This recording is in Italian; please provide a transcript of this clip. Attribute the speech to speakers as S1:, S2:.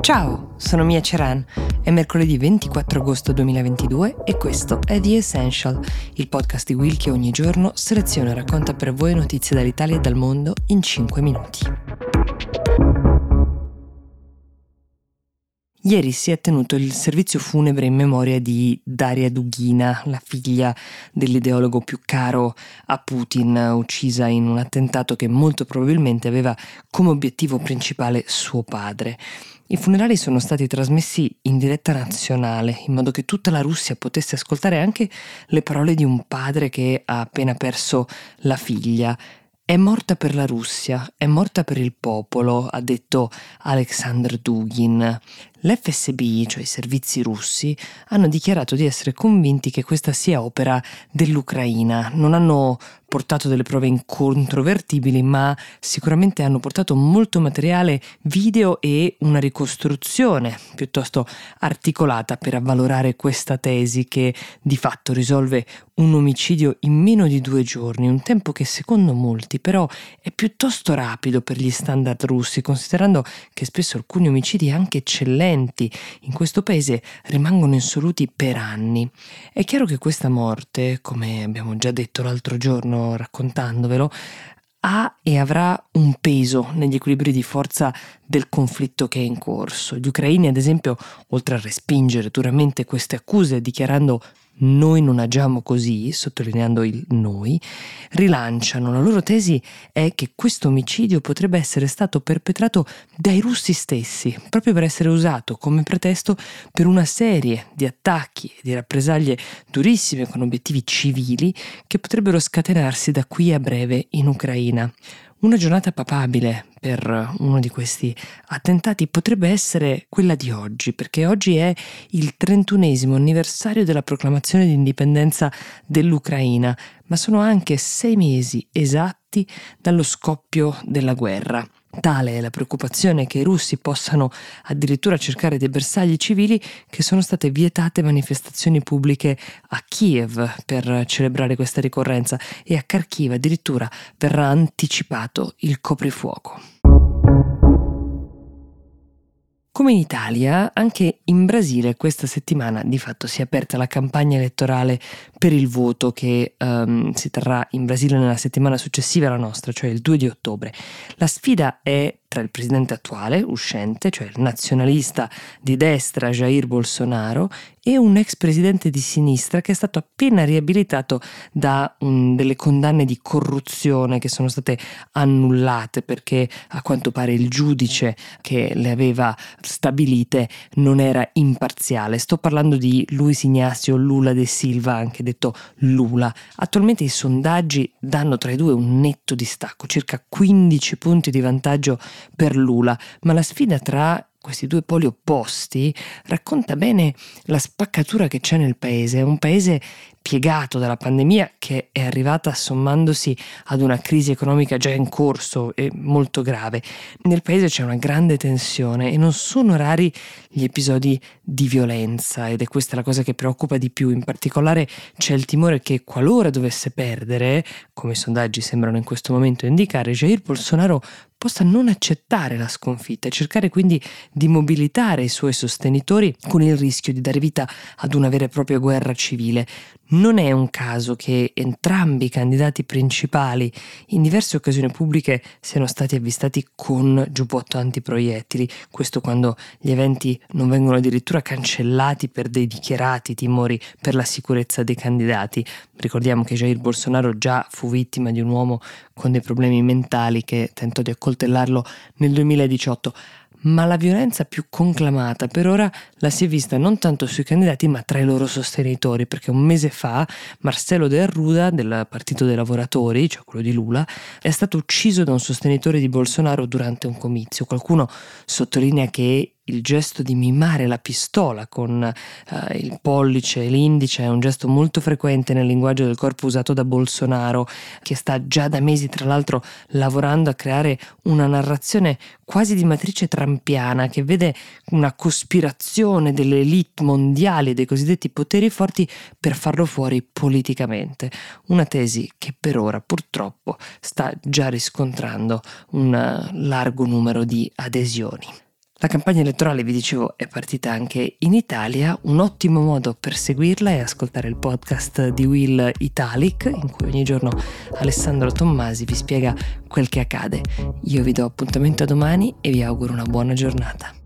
S1: Ciao, sono Mia Ceran. È mercoledì 24 agosto 2022 e questo è The Essential, il podcast di Will che ogni giorno seleziona e racconta per voi notizie dall'Italia e dal mondo in 5 minuti. Ieri si è tenuto il servizio funebre in memoria di Daria Dugina, la figlia dell'ideologo più caro a Putin, uccisa in un attentato che molto probabilmente aveva come obiettivo principale suo padre. I funerali sono stati trasmessi in diretta nazionale, in modo che tutta la Russia potesse ascoltare anche le parole di un padre che ha appena perso la figlia. È morta per la Russia, è morta per il popolo, ha detto Alexander Dugin. L'FSB, cioè i servizi russi, hanno dichiarato di essere convinti che questa sia opera dell'Ucraina. Non hanno portato delle prove incontrovertibili, ma sicuramente hanno portato molto materiale video e una ricostruzione piuttosto articolata per avvalorare questa tesi che di fatto risolve un omicidio in meno di due giorni, un tempo che secondo molti però è piuttosto rapido per gli standard russi, considerando che spesso alcuni omicidi anche eccellenti violenti in questo paese rimangono insoluti per anni. È chiaro che questa morte, come abbiamo già detto l'altro giorno raccontandovelo, ha e avrà un peso negli equilibri di forza del conflitto che è in corso. Gli ucraini, ad esempio, oltre a respingere duramente queste accuse dichiarando noi non agiamo così, sottolineando il noi, rilanciano. La loro tesi è che questo omicidio potrebbe essere stato perpetrato dai russi stessi, proprio per essere usato come pretesto per una serie di attacchi e di rappresaglie durissime con obiettivi civili che potrebbero scatenarsi da qui a breve in Ucraina. Una giornata papabile per uno di questi attentati potrebbe essere quella di oggi, perché oggi è il trentunesimo anniversario della proclamazione di indipendenza dell'Ucraina, ma sono anche sei mesi esatti dallo scoppio della guerra. Tale è la preoccupazione che i russi possano addirittura cercare dei bersagli civili che sono state vietate manifestazioni pubbliche a Kiev per celebrare questa ricorrenza e a Kharkiv addirittura verrà anticipato il coprifuoco. Come in Italia, anche in Brasile questa settimana di fatto si è aperta la campagna elettorale per il voto che um, si terrà in Brasile nella settimana successiva alla nostra, cioè il 2 di ottobre. La sfida è tra il presidente attuale, uscente, cioè il nazionalista di destra Jair Bolsonaro, e un ex presidente di sinistra che è stato appena riabilitato da um, delle condanne di corruzione che sono state annullate perché a quanto pare il giudice che le aveva stabilite non era imparziale. Sto parlando di Luis Ignacio Lula de Silva, anche detto Lula. Attualmente i sondaggi danno tra i due un netto distacco, circa 15 punti di vantaggio per Lula, ma la sfida tra questi due poli opposti racconta bene la spaccatura che c'è nel paese. È un paese piegato dalla pandemia che è arrivata sommandosi ad una crisi economica già in corso e molto grave. Nel paese c'è una grande tensione e non sono rari gli episodi di violenza ed è questa la cosa che preoccupa di più. In particolare c'è il timore che qualora dovesse perdere, come i sondaggi sembrano in questo momento indicare, Jair Bolsonaro possa non accettare la sconfitta e cercare quindi di mobilitare i suoi sostenitori con il rischio di dare vita ad una vera e propria guerra civile. Non è un caso che entrambi i candidati principali in diverse occasioni pubbliche siano stati avvistati con giubbotto antiproiettili, questo quando gli eventi non vengono addirittura cancellati per dei dichiarati timori per la sicurezza dei candidati. Ricordiamo che Jair Bolsonaro già fu vittima di un uomo con dei problemi mentali che tentò di accoltellarlo nel 2018 ma la violenza più conclamata per ora la si è vista non tanto sui candidati ma tra i loro sostenitori, perché un mese fa Marcelo De Arruda del Partito dei Lavoratori, cioè quello di Lula, è stato ucciso da un sostenitore di Bolsonaro durante un comizio. Qualcuno sottolinea che il gesto di mimare la pistola con uh, il pollice e l'indice è un gesto molto frequente nel linguaggio del corpo usato da Bolsonaro, che sta già da mesi tra l'altro lavorando a creare una narrazione quasi di matrice trampiana che vede una cospirazione delle elite mondiali dei cosiddetti poteri forti per farlo fuori politicamente. Una tesi che per ora purtroppo sta già riscontrando un largo numero di adesioni. La campagna elettorale, vi dicevo, è partita anche in Italia. Un ottimo modo per seguirla è ascoltare il podcast di Will Italic, in cui ogni giorno Alessandro Tommasi vi spiega quel che accade. Io vi do appuntamento a domani e vi auguro una buona giornata.